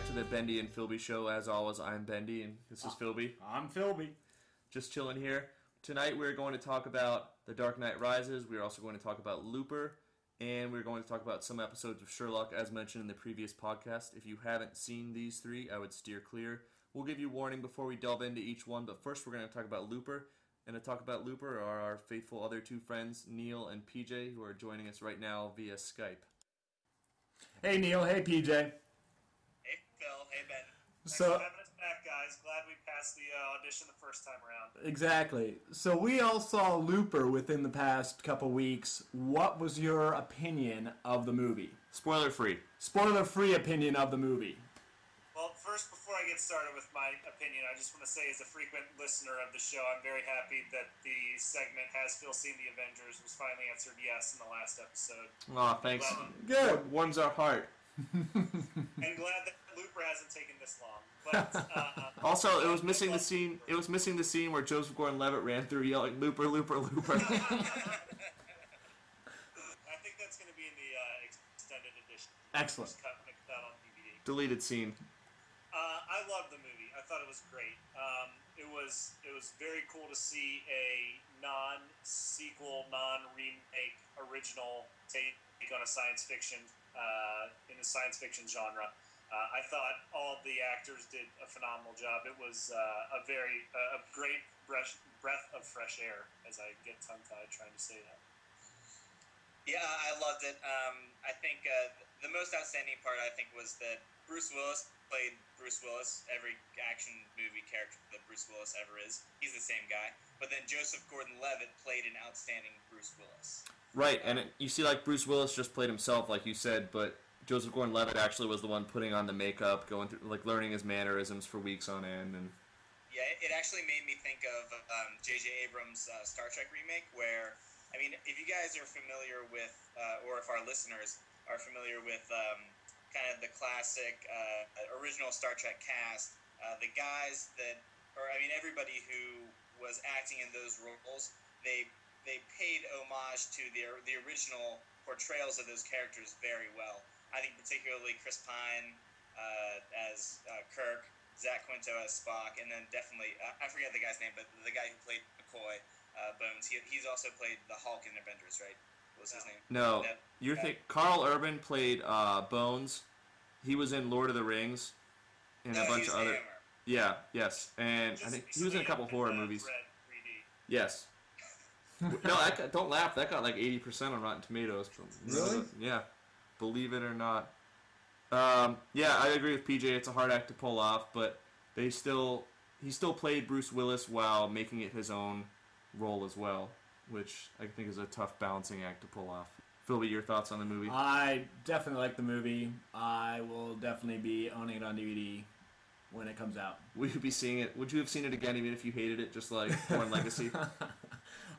back to the Bendy and Philby show. As always, I'm Bendy and this is Philby. I'm Philby. Just chilling here. Tonight we're going to talk about The Dark Knight Rises. We're also going to talk about Looper. And we're going to talk about some episodes of Sherlock as mentioned in the previous podcast. If you haven't seen these three, I would steer clear. We'll give you warning before we delve into each one, but first we're going to talk about Looper. And to talk about Looper are our faithful other two friends, Neil and PJ, who are joining us right now via Skype. Hey Neil. Hey PJ. Hey Ben. Thanks So- for having us back, guys. Glad we passed the uh, audition the first time around. Exactly. So we all saw Looper within the past couple weeks. What was your opinion of the movie? Spoiler free. Spoiler-free opinion of the movie. Well, first, before I get started with my opinion, I just want to say, as a frequent listener of the show, I'm very happy that the segment "Has Phil seen the Avengers?" was finally answered yes in the last episode, Aw, thanks. Good. Warms our heart. and glad that Looper hasn't taken this long. But uh, Also, it was missing the scene. It was missing the scene where Joseph Gordon-Levitt ran through yelling "Looper, Looper, Looper." I think that's going to be in the uh, extended edition. Excellent. Just cut mixed out on DVD. Deleted scene. Uh, I loved the movie. I thought it was great. Um, it was it was very cool to see a non-sequel, non-remake, original take on a science fiction uh, in the science fiction genre. Uh, I thought all the actors did a phenomenal job. It was uh, a very a great breath breath of fresh air. As I get tongue tied trying to say that. Yeah, I loved it. Um, I think uh, the most outstanding part, I think, was that Bruce Willis played Bruce Willis. Every action movie character that Bruce Willis ever is, he's the same guy. But then Joseph Gordon-Levitt played an outstanding Bruce Willis. Right, and it, you see, like Bruce Willis just played himself, like you said, but Joseph Gordon-Levitt actually was the one putting on the makeup, going through, like learning his mannerisms for weeks on end, and Yeah, it, actually made me think of um, J.J. Abrams' uh, Star Trek remake, where, I mean, if you guys are familiar with, uh, or if our listeners are familiar with um, kind of the classic uh, original Star Trek cast, uh, the guys that, or I mean, everybody who was acting in those roles, they they paid homage to the the original portrayals of those characters very well. I think particularly Chris Pine uh, as uh, Kirk, Zach Quinto as Spock, and then definitely uh, I forget the guy's name, but the guy who played McCoy uh, Bones, he, he's also played the Hulk in Avengers, right? What was his name? no, That- you're that- think Karl Urban played uh, Bones. He was in Lord of the Rings, and a No, bunch he's of other. Hammer. Yeah, yes, and I think he was in a couple recently horror in, movies. Dredd 3D. Yes. no, that got, don't laugh. That got like eighty percent on Rotten Tomatoes. Really? Yeah. Believe it or not. Um, yeah, I agree with PJ. It's a hard act to pull off, but they still he still played Bruce Willis while making it his own role as well, which I think is a tough balancing act to pull off. Philby, your thoughts on the movie? I definitely like the movie. I will definitely be owning it on DVD when it comes out. Would you be seeing it? Would you have seen it again even if you hated it, just like Bourne Legacy,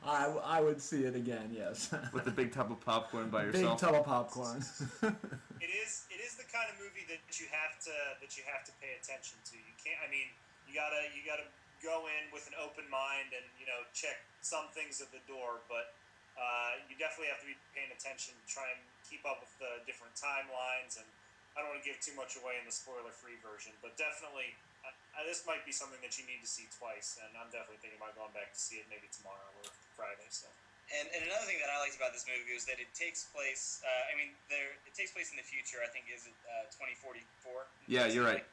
I, I would see it again, yes. with the big tub of popcorn by yourself. Big yourself? tub of popcorn. It is it is the kind of movie that you have to that you have to pay attention to. You can't. I mean, you gotta you gotta go in with an open mind and you know check some things at the door, but uh, you definitely have to be paying attention, try and keep up with the different timelines. And I don't want to give too much away in the spoiler-free version, but definitely. Uh, uh, this might be something that you need to see twice, and I'm definitely thinking about going back to see it maybe tomorrow or Friday. So And, and another thing that I liked about this movie was that it takes place. Uh, I mean, there it takes place in the future. I think is it uh, 2044. Yeah, you're right.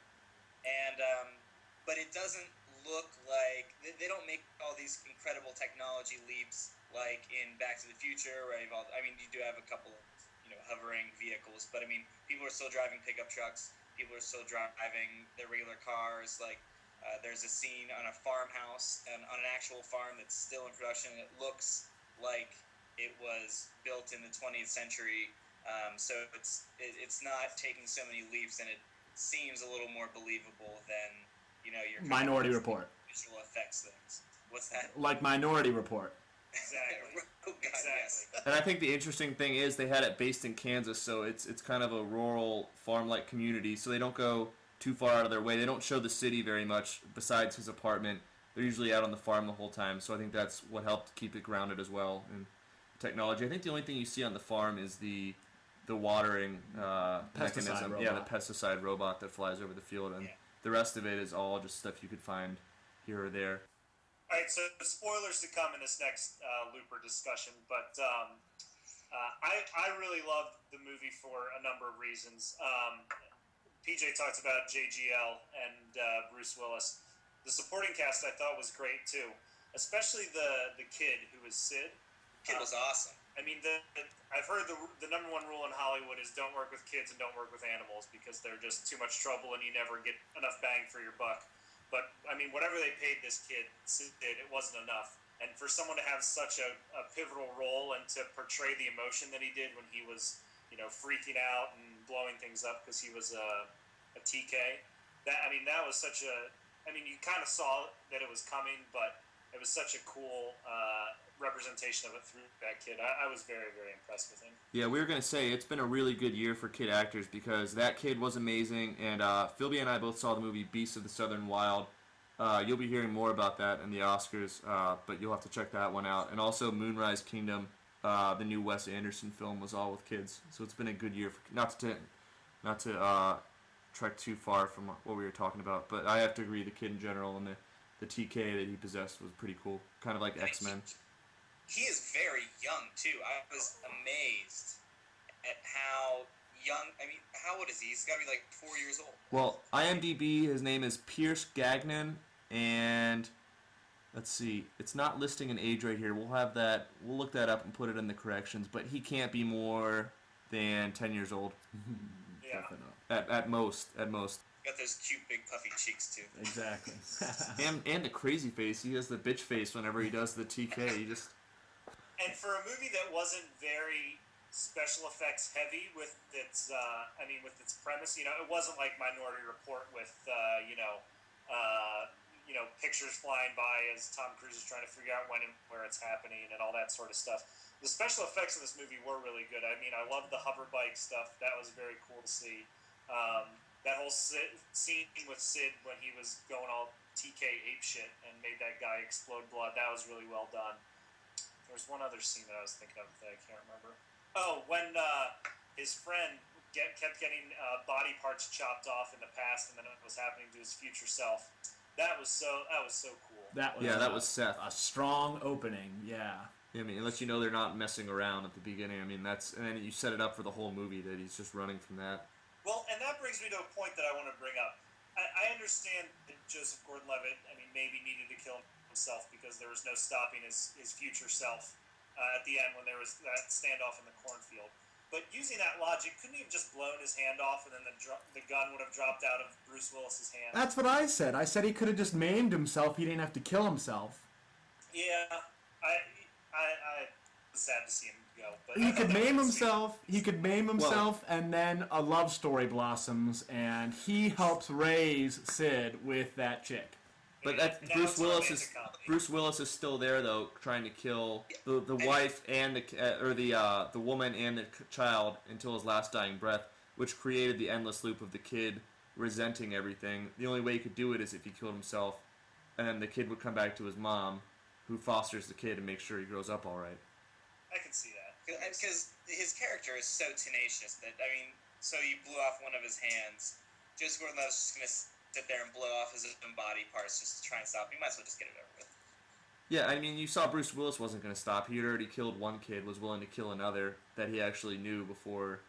And um, but it doesn't look like they, they don't make all these incredible technology leaps like in Back to the Future, where you've all, I mean, you do have a couple of you know hovering vehicles, but I mean, people are still driving pickup trucks. People are still driving their regular cars. Like uh, there's a scene on a farmhouse and on an actual farm that's still in production. And it looks like it was built in the 20th century. Um, so it's it, it's not taking so many leaps, and it seems a little more believable than you know your Minority Report. visual effects things. What's that? Like Minority Report. exactly. oh God, yes. Exactly. And I think the interesting thing is they had it based in Kansas, so it's it's kind of a rural farm-like community. So they don't go too far out of their way. They don't show the city very much besides his apartment. They're usually out on the farm the whole time. So I think that's what helped keep it grounded as well in technology. I think the only thing you see on the farm is the the watering uh, Pesticide mechanism. Yeah, the robot. pesticide robot that flies over the field, and Yeah. the rest of it is all just stuff you could find here or there. All right, so spoilers to come in this next uh, Looper discussion, but um, uh, I I really loved the movie for a number of reasons. Um, PJ talked about JGL and uh, Bruce Willis. The supporting cast I thought was great too, especially the the kid who was Sid. Kid was awesome. I mean, the, the, I've heard the, the number one rule in Hollywood is don't work with kids and don't work with animals because they're just too much trouble and you never get enough bang for your buck. But I mean, whatever they paid this kid, Sid did, it wasn't enough. And for someone to have such a, a pivotal role and to portray the emotion that he did when he was, you know, freaking out and blowing things up because he was a, a TK, that I mean, that was such a. I mean, you kind of saw that it was coming, but it was such a cool uh, representation of it through that kid. I, I was very, very impressed with him. Yeah, we were gonna say it's been a really good year for kid actors because that kid was amazing, and uh, Philby and I both saw the movie Beasts of the Southern Wild. Uh, you'll be hearing more about that in the Oscars, uh, but you'll have to check that one out. And also Moonrise Kingdom, uh, the new Wes Anderson film, was all with kids, so it's been a good year for not to not to uh, trek too far from what we were talking about, but I have to agree the kid in general and the the TK that he possessed was pretty cool, kind of like X Men. He is very young too. I was amazed at how young. I mean, how old is he? He's got to be like four years old. Well, IMDb, his name is Pierce Gagnon, and let's see, it's not listing an age right here. We'll have that. We'll look that up and put it in the corrections. But he can't be more than ten years old Yeah. At, at most. At most. Got those cute, big, puffy cheeks too. Exactly. And and the crazy face. He has the bitch face whenever he does the TK. He just And for a movie that wasn't very special effects heavy with its, uh, I mean, with its premise, you know, it wasn't like Minority Report with, uh, you know, uh, you know, pictures flying by as Tom Cruise is trying to figure out when and where it's happening and all that sort of stuff. The special effects in this movie were really good. I mean, I love the hover bike stuff. That was very cool to see. Um, that whole scene with Sid when he was going all TK ape shit and made that guy explode blood. That was really well done. There was one other scene that I was thinking of that I can't remember. Oh, when uh, his friend get, kept getting uh, body parts chopped off in the past, and then it was happening to his future self. That was so. That was so cool. That was yeah, that a- was Seth. a strong opening. Yeah. I mean, it lets you know they're not messing around at the beginning. I mean, that's and then you set it up for the whole movie that he's just running from that. Well, and that brings me to a point that I want to bring up. I, I understand that Joseph Gordon-Levitt, I mean, maybe needed to kill himself because there was no stopping his, his future self uh, at the end when there was that standoff in the cornfield. But using that logic, couldn't he have just blown his hand off and then the, dro- the gun would have dropped out of Bruce Willis's hand? That's what I said. I said he could have just maimed himself. He didn't have to kill himself. yeah, I, I, I was sad to see him go. But He I could maim was sweet. himself. He could maim himself, and then a love story blossoms, and he helps raise Sid with that chick. But that Now Bruce Willis is. Bruce Willis is still there though, trying to kill the the wife and the uh, or the uh, the woman and the child until his last dying breath, which created the endless loop of the kid resenting everything. The only way he could do it is if he killed himself, and then the kid would come back to his mom, who fosters the kid and makes sure he grows up all right. I can see that. Because his character is so tenacious that I mean, so you blew off one of his hands. Joseph Gordon-Levitt's just gonna sit there and blow off his own body parts just to try and stop. him. You might as well just get it over with. Yeah, I mean, you saw Bruce Willis wasn't going to stop. He had already killed one kid, was willing to kill another that he actually knew before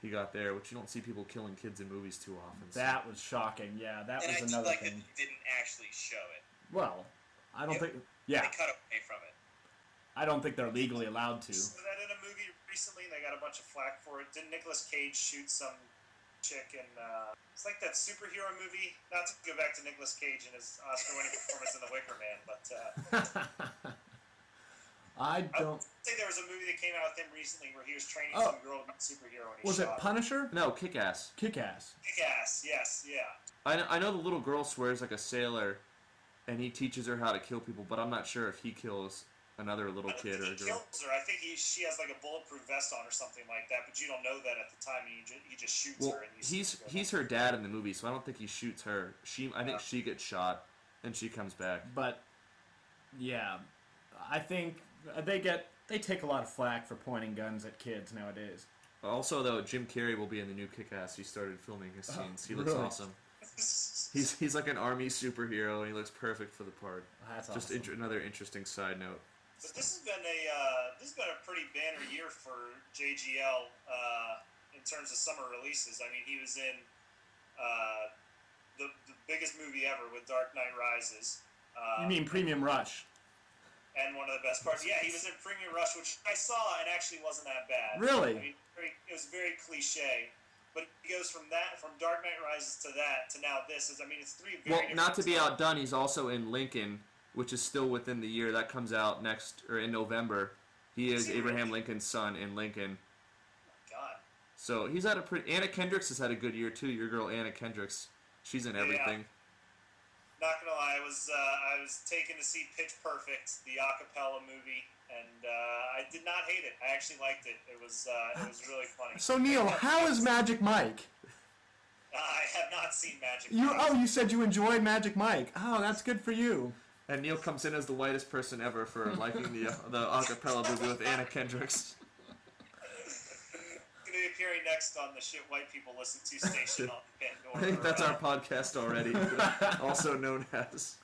he got there, which you don't see people killing kids in movies too often. so- That was shocking. Yeah, that and was did another like thing. they didn't actually show it. Well, I don't Yep. think. Yeah, They cut away from it. I don't think they're legally allowed to. So that in a movie recently, and they got a bunch of flack for it. Didn't Nicolas Cage shoot some chick in? Uh, it's like that superhero movie. Not to go back to Nicolas Cage and his Oscar-winning performance in The Wicker Man, but uh, I I don't. would say there was a movie that came out with him recently where he was training Oh. some girl superhero and he Was it shot her. Punisher? No, kick ass. Kick ass. Kick-Ass, yes, yeah. I know, I know the little girl swears like a sailor, and he teaches her how to kill people, but I'm not sure if he kills another little I don't kid or a think he girl. kills her. I think he, she has like a bulletproof vest on or something like that, but you don't know that at the time. He, ju- he just shoots Well, her. And you he's her he's her dad in the movie, so I don't think he shoots her. She, I think she gets shot, and she comes back. But yeah, I think they get they take a lot of flack for pointing guns at kids nowadays. Also, though, Jim Carrey will be in the new Kick-Ass. He started filming his oh, scenes. he looks really? awesome. He's he's like an army superhero, and he looks perfect for the part. That's Just int- another interesting side note. But this has been a uh, this has been a pretty banner year for JGL uh, in terms of summer releases. I mean, he was in uh, the the biggest movie ever with Dark Knight Rises. Uh, you mean Premium Rush? and one of the best parts. Yeah, he was in Premium Rush, which I saw and actually wasn't that bad. Really? I mean, very, it was very cliche. But he goes from that, from Dark Knight Rises to that to now this. Is I mean, it's three very Well, not to be styles. outdone, he's also in Lincoln, which is still within the year. That comes out next or in November. He is Abraham? Lincoln's son in Lincoln. God. So he's had a pretty. Anna Kendricks has had a good year too. Your girl Anna Kendricks, she's in Yeah. everything. Not gonna lie, I was uh, I was taken to see Pitch Perfect, the acapella movie, and uh, I did not hate it. I actually liked it. It was uh, it was really funny. So Neil, how is Magic Mike? I have not seen Magic. You Mike. oh, you said you enjoyed Magic Mike. Oh, that's good for you. And Neil comes in as the whitest person ever for liking the uh, the acapella movie with Anna Kendricks. Gonna be appearing next on the shit white people listen to station on I think that's our podcast already, also known as.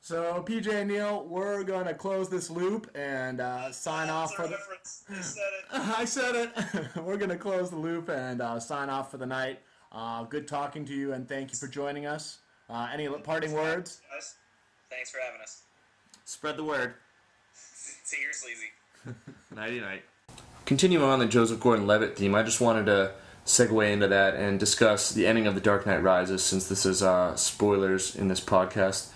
So PJ and Neil, we're gonna close this loop and uh, sign off for the. reference. Said it. I said it. we're gonna close the loop and uh, sign off for the night. Uh, good talking to you and thank you for joining us. Uh, any parting words? Guys. Thanks for having us. Spread the word. See you, sleazy. Nighty night. Continuing on the Joseph Gordon-Levitt theme, I just wanted to segue into that and discuss the ending of The Dark Knight Rises, since this is uh, spoilers in this podcast.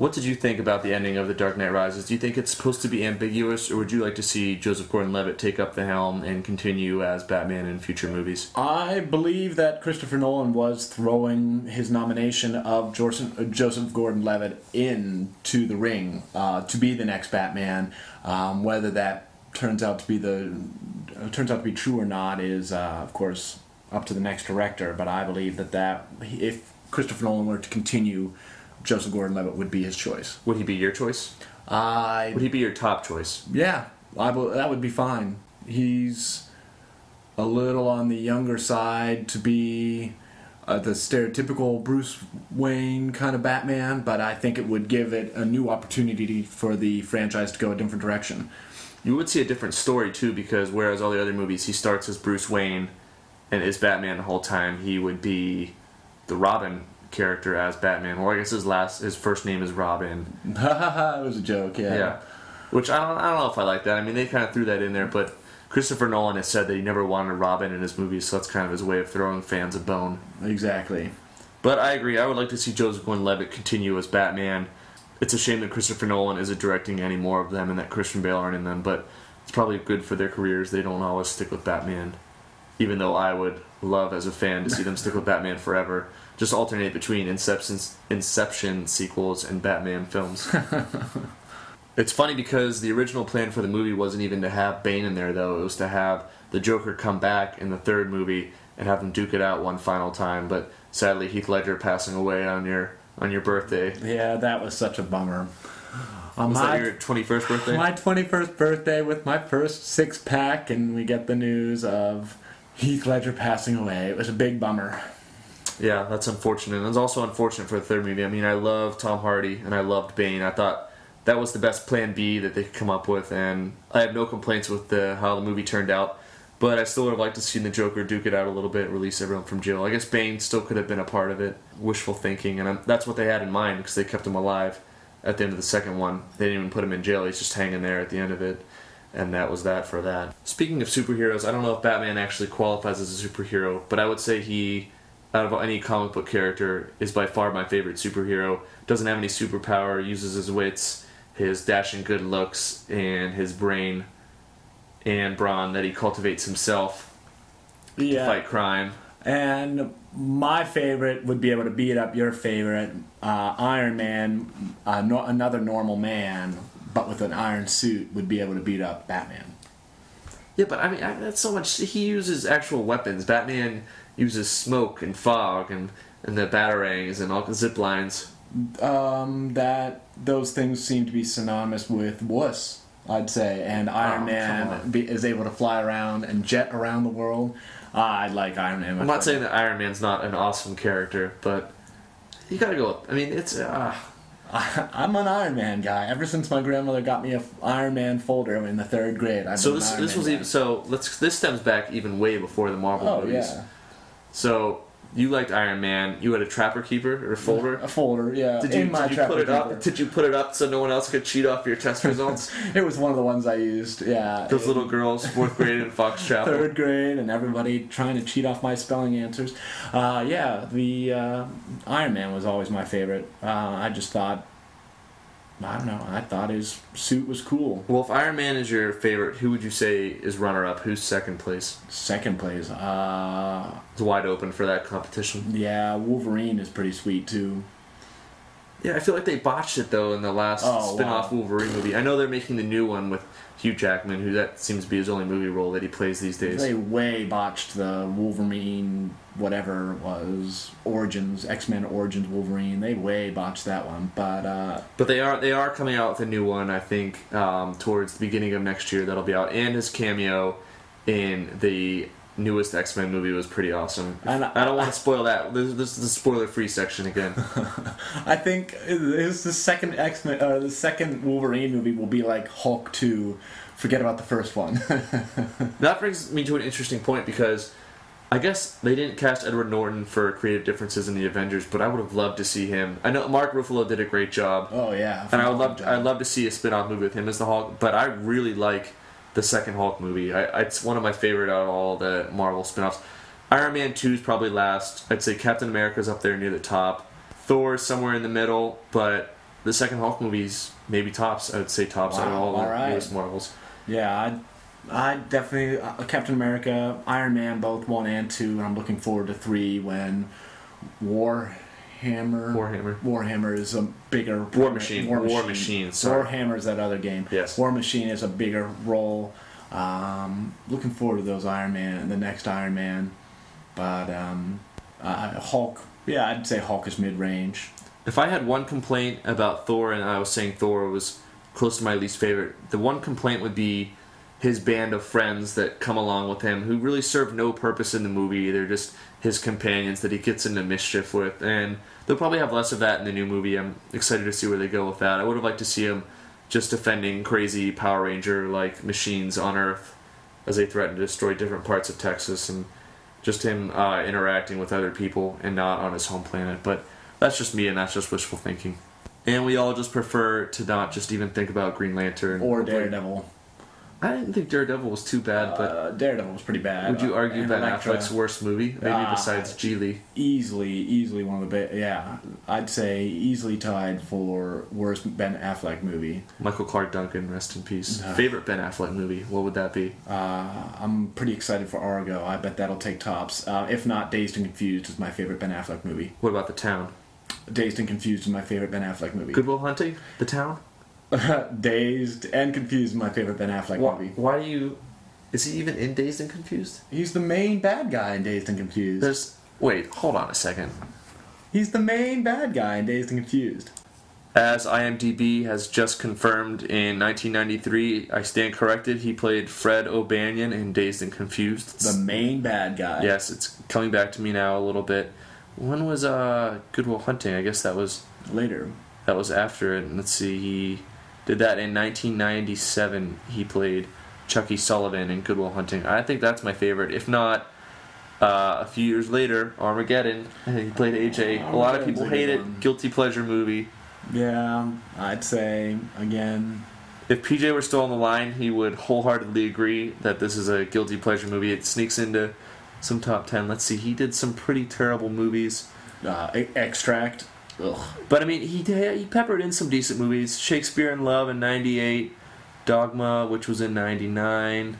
What did you think about the ending of The Dark Knight Rises? Do you think it's supposed to be ambiguous, or would you like to see Joseph Gordon-Levitt take up the helm and continue as Batman in future movies? I believe that Christopher Nolan was throwing his nomination of Joseph, uh, Gordon-Levitt into the ring uh, to be the next Batman. Um, whether that turns out to be the turns out to be true or not is, uh, of course, up to the next director. But I believe that that if Christopher Nolan were to continue, Joseph Gordon-Levitt would be his choice. Would he be your choice? I Would he be your top choice? yeah, I that would be fine. He's a little on the younger side to be uh, the stereotypical Bruce Wayne kind of Batman, but I think it would give it a new opportunity for the franchise to go a different direction. You would see a different story too, because whereas all the other movies, he starts as Bruce Wayne and is Batman the whole time. He would be the Robin character as Batman. Or I guess his last, his first name is Robin. It was a joke. Yeah. Yeah, which I don't, I don't know if I like that. I mean, they kind of threw that in there, but Christopher Nolan has said that he never wanted a Robin in his movies, so that's kind of his way of throwing fans a bone. Exactly. But I agree. I would like to see Joseph Gordon-Levitt continue as Batman. It's a shame that Christopher Nolan isn't directing any more of them and that Christian Bale aren't in them. But it's probably good for their careers. They don't always stick with Batman, even though I would love as a fan to see them stick with Batman forever. Just alternate between Inception, Inception sequels and Batman films. it's funny because the original plan for the movie wasn't even to have Bane in there, though. It was to have the Joker come back in the third movie and have them duke it out one final time. But sadly, Heath Ledger passing away on your on your birthday. Yeah, that was such a bummer. On Was my that your twenty first birthday? my 21st birthday with my first six pack, and we get the news of Heath Ledger passing away. It was a big bummer. Yeah, that's unfortunate. And it's also unfortunate for the third movie. I mean, I love Tom Hardy and I loved Bane. I thought that was the best plan B that they could come up with, and I have no complaints with the how the movie turned out. But I still would have liked to see the Joker duke it out a little bit, release everyone from jail. I guess Bane still could have been a part of it. Wishful thinking, and i that's what they had in mind because they kept him alive at the end of the second one. They didn't even put him in jail; he's just hanging there at the end of it. And that was that for that. Speaking of superheroes, I don't know if Batman actually qualifies as a superhero, but I would say he out of any comic book character, is by far my favorite superhero. Doesn't have any superpower, uses his wits, his dashing good looks, and his brain and brawn that he cultivates himself to fight crime. And my favorite would be able to beat up your favorite, uh, Iron Man, uh, no, another normal man, but with an iron suit, would be able to beat up Batman. Yeah, but I mean, I, that's so much. He uses actual weapons. Batman uses smoke and fog and, and the batarangs and all the zip lines. Um, that those things seem to be synonymous with wuss. I'd say, and Iron Oh, Man be, is able to fly around and jet around the world. Uh, I like Iron Man. I'm not saying that Iron Man's not an awesome character, but you gotta go. With, I mean, it's uh, I'm an Iron Man guy. Ever since my grandmother got me an Iron Man folder in the third grade, I've so this this Man was guy. even so. Let's this stems back even way before the Marvel Oh movies. yeah, So you liked Iron Man. You had a Trapper Keeper or a folder. a folder. Yeah, Did you, did you put it up? keeper. Did you put it up so no one else could cheat off your test results? It was one of the ones I used. Yeah, Those little girls, fourth grade in Fox Chapel. third grade, and everybody trying to cheat off my spelling answers. Uh, yeah, the uh, Iron Man was always my favorite. Uh, I just thought, I don't know, I thought his suit was cool. Well, if Iron Man is your favorite, who would you say is runner up? Who's second place? Second place, uh, It's wide open for that competition. yeah, Wolverine is pretty sweet too. Yeah, I feel like they botched it though in the last Oh, spin-off wow. Wolverine movie. I know they're making the new one with Hugh Jackman, who that seems to be his only movie role that he plays these days. They way botched the Wolverine, whatever it was, Origins, X Men Origins Wolverine. They way botched that one, but uh, But they are they are coming out with a new one. I think um, towards the beginning of next year that'll be out, and his cameo in the newest X Men movie was pretty awesome. And I don't want to spoil that. This, this is the spoiler free section again. I think is the second X Men or uh, the second Wolverine movie will be like Hulk two. Forget about the first one. that brings me to an interesting point because I guess they didn't cast Edward Norton for creative differences in the Avengers, but I would have loved to see him. I know Mark Ruffalo did a great job, oh yeah, and I would love I'd love to see a spin-off movie with him as the Hulk. But I really like the second Hulk movie. I, it's one of my favorite out of all the Marvel spin-offs. Iron Man two is probably last. I'd say Captain America's up there near the top. Thor is somewhere in the middle, but the second Hulk movie's maybe tops. I would say tops out of Wow, all the alright. newest Marvels. Yeah, I, I definitely uh, Captain America, Iron Man, both one and two, and I'm looking forward to three when Warhammer. Warhammer. Warhammer is a bigger War Machine. War War Machine. Machine, sorry. Warhammer is that other game. Yes. War Machine is a bigger role. Um, looking forward to those Iron Man, and the next Iron Man, but um, uh, Hulk. Yeah, I'd say Hulk is mid range. If I had one complaint about Thor, and I was saying Thor was close to my least favorite, the one complaint would be his band of friends that come along with him who really serve no purpose in the movie. They're just his companions that he gets into mischief with, and they'll probably have less of that in the new movie. I'm excited to see where they go with that. I would have liked to see him just defending crazy Power Ranger like machines on Earth as they threaten to destroy different parts of Texas, and just him uh, interacting with other people and not on his home planet. But that's just me, and that's just wishful thinking. And we all just prefer to not just even think about Green Lantern Or Hopefully- Daredevil. I didn't think Daredevil was too bad, but uh, Daredevil was pretty bad. would you argue Ben Elektra. Affleck's worst movie? Maybe Ah, besides Gigli. easily, easily one of the best. Yeah, I'd say easily tied for worst Ben Affleck movie. Michael Clarke Duncan, rest in peace. Favorite Ben Affleck movie? What would that be? Uh, I'm pretty excited for Argo. I bet that'll take tops. Uh, if not, Dazed and Confused is my favorite Ben Affleck movie. What about The Town? Dazed and Confused is my favorite Ben Affleck movie. Goodwill Hunting? The Town? Dazed and Confused my favorite Ben Affleck Why, movie. why do you? Is he even in Dazed and Confused? He's the main bad guy in Dazed and Confused. There's. Wait, hold on a second. He's the main bad guy in Dazed and Confused. As IMDb has just confirmed in 1993, I stand corrected. He played Fred O'Banion in Dazed and Confused. The main bad guy. Yes, it's coming back to me now a little bit. When was uh Goodwill Hunting? I guess that was Later. that was after it. And let's see, he did that in 1997. He played Chuckie Sullivan in Goodwill Hunting. I think that's my favorite. If not, uh, a few years later, Armageddon. He played AJ. A lot of people hate it. Guilty pleasure movie. Yeah, I'd say again. If PJ were still on the line, he would wholeheartedly agree that this is a guilty pleasure movie. It sneaks into some top ten. Let's see, he did some pretty terrible movies. Uh, extract. Ugh. But I mean, he he peppered in some decent movies. Shakespeare in Love in '98, Dogma, which was in '99.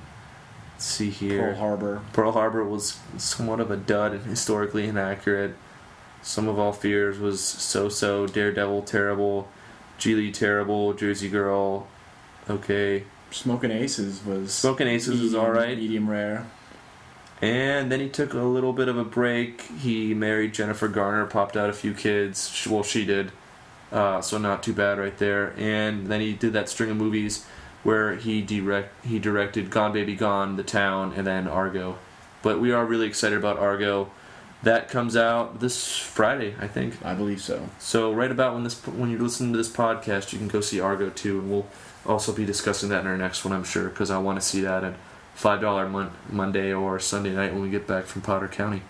Let's see here. Pearl Harbor. Pearl Harbor was somewhat of a dud and historically inaccurate. Sum of All Fears was so-so. Daredevil terrible. Gigli terrible. Jersey Girl, okay. Smoking Aces was. Smoking Aces was all right. Medium rare. And then he took a little bit of a break. He married Jennifer Garner, popped out a few kids. Well, she did. Uh, so not too bad right there. And then he did that string of movies where he direct he directed Gone Baby Gone, The Town, and then Argo. But we are really excited about Argo. That comes out this Friday, I think. I believe so. So right about when this when you're listening to this podcast, you can go see Argo too, and we'll also be discussing that in our next one, I'm sure, because I want to see that at five dollar mon- Monday or Sunday night when we get back from Potter County.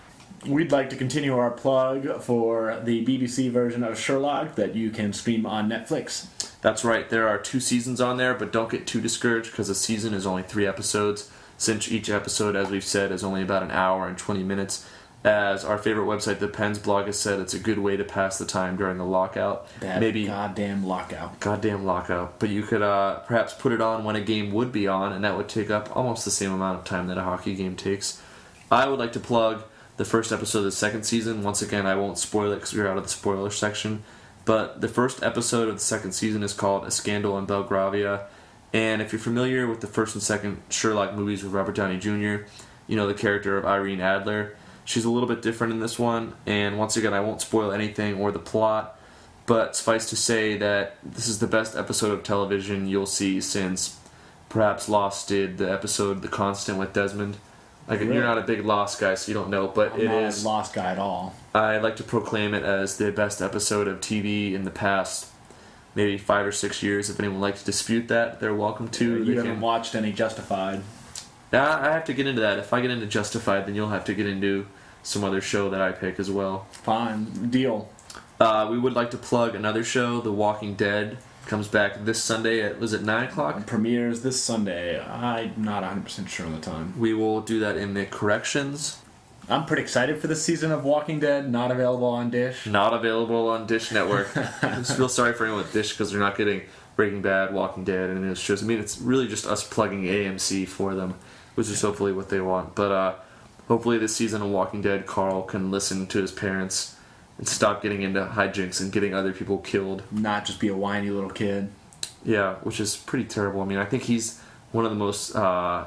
We'd like to continue our plug for the BBC version of Sherlock that you can stream on Netflix. That's right. There are two seasons on there, but don't get too discouraged because a season is only three episodes. Since each episode, as we've said, is only about an hour and 20 minutes. As our favorite website, the Pens blog, has said, it's a good way to pass the time during the lockout. That Maybe goddamn lockout. goddamn lockout. But you could uh, perhaps put it on when a game would be on, and that would take up almost the same amount of time that a hockey game takes. I would like to plug the first episode of the second season. Once again, I won't spoil it because we're out of the spoiler section. But the first episode of the second season is called A Scandal in Belgravia. And if you're familiar with the first and second Sherlock movies with Robert Downey Jr., you know the character of Irene Adler. She's a little bit different in this one. And once again, I won't spoil anything or the plot. But suffice to say that this is the best episode of television you'll see since perhaps Lost did the episode The Constant with Desmond. Like Really? you're not a big Lost guy, so you don't know, but I'm it not is. a lost guy at all. I like to proclaim it as the best episode of TV in the past maybe five or six years. If anyone would like to dispute that, they're welcome to. You They haven't can- watched any Justified. I have to get into that. If I get into Justified, then you'll have to get into some other show that I pick as well. Fine. Deal. Uh, we would like to plug another show, The Walking Dead. Comes back this Sunday at was it nine o'clock? Premieres this Sunday. I'm not 100% sure on the time. We will do that in the corrections. I'm pretty excited for this season of Walking Dead, not available on Dish. Not available on Dish Network. I just feel sorry for anyone with Dish because they're not getting Breaking Bad, Walking Dead, and those shows. I mean, it's really just us plugging AMC for them, which is hopefully what they want. But uh, hopefully, this season of Walking Dead, Carl can listen to his parents and stop getting into hijinks and getting other people killed. Not just be a whiny little kid. Yeah, which is pretty terrible. I mean, I think he's one of the most uh,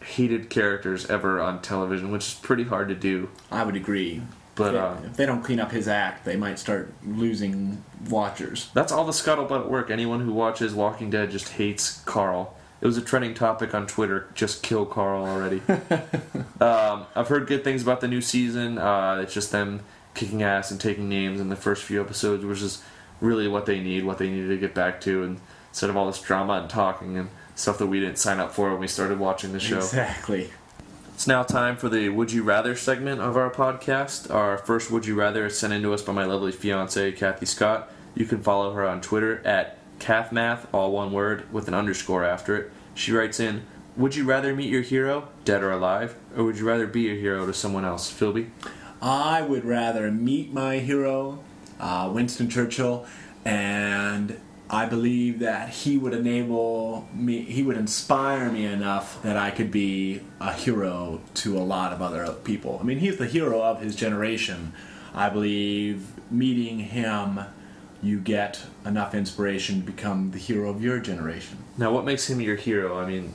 hated characters ever on television, which is pretty hard to do. I would agree. But if, uh, if they don't clean up his act, they might start losing watchers. That's all the scuttlebutt work. Anyone who watches Walking Dead just hates Carl. It was a trending topic on Twitter. Just kill Carl already. um, I've heard good things about the new season. Uh, it's just them kicking ass and taking names in the first few episodes, which is really what they need, what they needed to get back to, and instead of all this drama and talking and stuff that we didn't sign up for when we started watching the show. Exactly. It's now time for the Would You Rather segment of our podcast. Our first Would You Rather is sent in to us by my lovely fiance, Kathy Scott. You can follow her on Twitter at CathMath, all one word, with an underscore after it. She writes in, Would you rather meet your hero, dead or alive, or would you rather be a hero to someone else? Philby? I would rather meet my hero, uh, Winston Churchill, and I believe that he would enable me, he would inspire me enough that I could be a hero to a lot of other people. I mean, he's the hero of his generation. I believe meeting him, you get enough inspiration to become the hero of your generation. Now, what makes him your hero? I mean,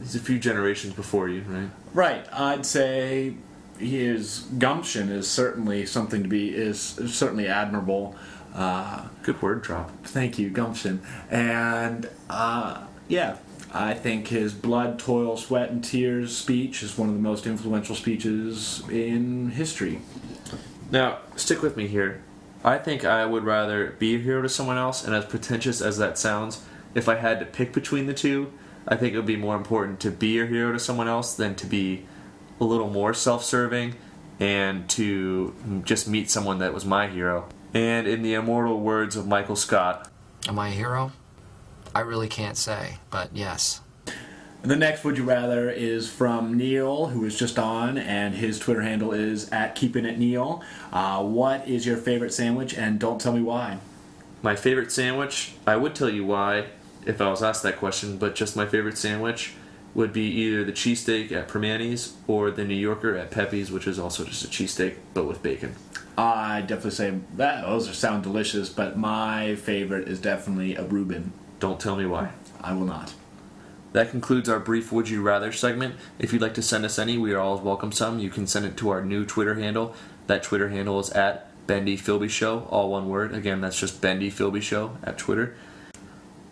he's a few generations before you, right? Right. I'd say his gumption is certainly something to be is certainly admirable. Uh, Good word drop. thank you, gumption. And uh, yeah, I think his blood, toil, sweat, and tears speech is one of the most influential speeches in history. Now, stick with me here. I think I would rather be a hero to someone else, and as pretentious as that sounds, if I had to pick between the two, I think it would be more important to be a hero to someone else than to be a little more self serving and to just meet someone that was my hero. And in the immortal words of Michael Scott, Am I a hero? I really can't say, but yes. The next Would You Rather is from Neil, who is just on, and his Twitter handle is at Keeping It Neil. Uh, what is your favorite sandwich, and don't tell me why? my favorite sandwich, I would tell you why if I was asked that question, but just my favorite sandwich would be either the cheesesteak at Primanti's or the New Yorker at Pepe's, which is also just a cheesesteak but with bacon. I definitely say that those are sound delicious, but my favorite is definitely a Reuben. Don't tell me why. I will not. That concludes our brief Would You Rather segment. If you'd like to send us any, we are always welcome some. You can send it to our new Twitter handle. That Twitter handle is at Bendy Philby Show, all one word. Again, that's just Bendy Philby Show at Twitter.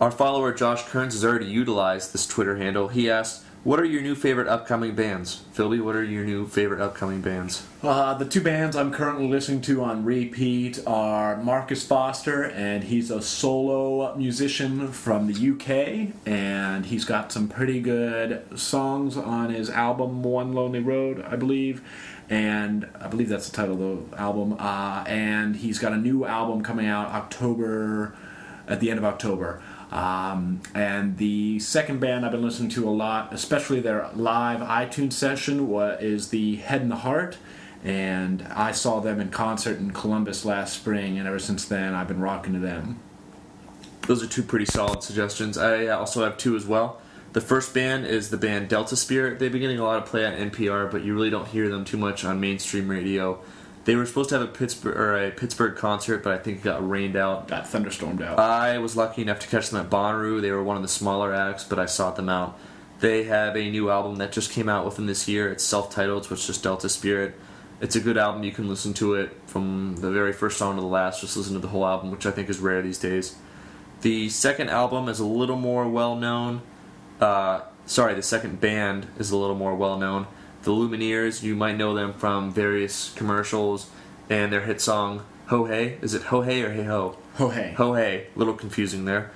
Our follower Josh Kearns has already utilized this Twitter handle. He asked, "What are your new favorite upcoming bands?" Philby, what are your new favorite upcoming bands? Uh, the two bands I'm currently listening to on repeat are Marcus Foster, and he's a solo musician from the UK, and he's got some pretty good songs on his album One Lonely Road, I believe. And I believe that's the title of the album. Uh, and he's got a new album coming out October, at the end of October. Um, and the second band I've been listening to a lot, especially their live iTunes session, is the Head and the Heart. And I saw them in concert in Columbus last spring, and ever since then I've been rocking to them. Those are two pretty solid suggestions. I also have two as well. The first band is the band Delta Spirit. They've been getting a lot of play on NPR, but you really don't hear them too much on mainstream radio. They were supposed to have a Pittsburgh or a Pittsburgh concert, but I think it got rained out. Got thunderstormed out. I was lucky enough to catch them at Bonnaroo. They were one of the smaller acts, but I sought them out. They have a new album that just came out within this year. It's self-titled, so it's just Delta Spirit. It's a good album. You can listen to it from the very first song to the last. Just listen to the whole album, which I think is rare these days. The second album is a little more well known. Uh, sorry, the second band is a little more well known. The Lumineers, you might know them from various commercials and their hit song Ho Hey. Is it Ho Hey or Hey Ho? Ho hey. Ho Hey. Little confusing there.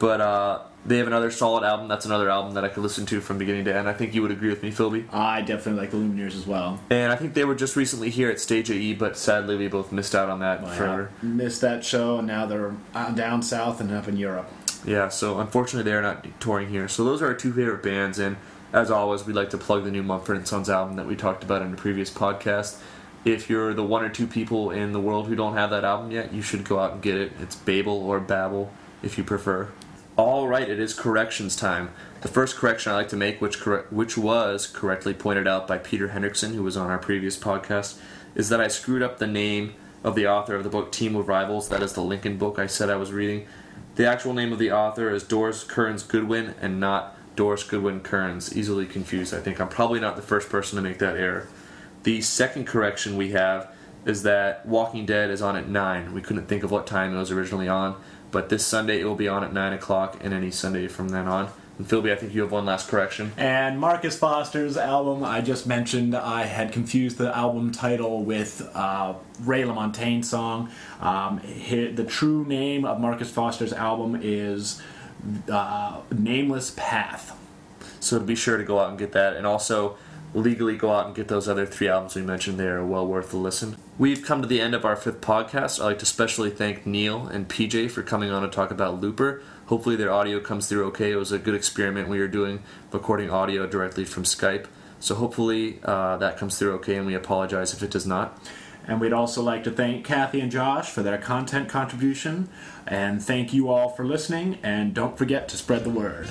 But uh, they have another solid album. That's another album that I could listen to from beginning to end. I think you would agree with me, Philby. I definitely like the Lumineers as well. And I think they were just recently here at Stage AE, but sadly we both missed out on that I forever. missed that show, and now they're uh, down south and up in Europe. Yeah, so unfortunately they're not touring here. So those are our two favorite bands, and as always, we'd like to plug the new Mumford and Sons album that we talked about in a previous podcast. If you're the one or two people in the world who don't have that album yet, you should go out and get it. It's Babel or Babel, if you prefer. All right, it is corrections time. The first correction I like to make, which corre- which was correctly pointed out by Peter Hendrickson, who was on our previous podcast, is that I screwed up the name of the author of the book Team of Rivals. That is the Lincoln book I said I was reading. The actual name of the author is Doris Kearns Goodwin and not Doris Goodwin Kearns. Easily confused. I think I'm probably not the first person to make that error. The second correction we have is that Walking Dead is on at 9. We couldn't think of what time it was originally on, but this Sunday it will be on at 9 o'clock and any Sunday from then on. And Philby, I think you have one last correction. And Marcus Foster's album, I just mentioned, I had confused the album title with uh, Ray LaMontagne song. Um, hi the true name of Marcus Foster's album is uh, Nameless Path. So be sure to go out and get that, and also legally go out and get those other three albums we mentioned. They are well worth the listen. We've come to the end of our fifth podcast. I'd like to especially thank Neil and PJ for coming on to talk about Looper. Hopefully, their audio comes through okay. It was a good experiment we were doing, recording audio directly from Skype. So hopefully uh, that comes through okay, and we apologize if it does not. And we'd also like to thank Kathy and Josh for their content contribution. And thank you all for listening. And don't forget to spread the word.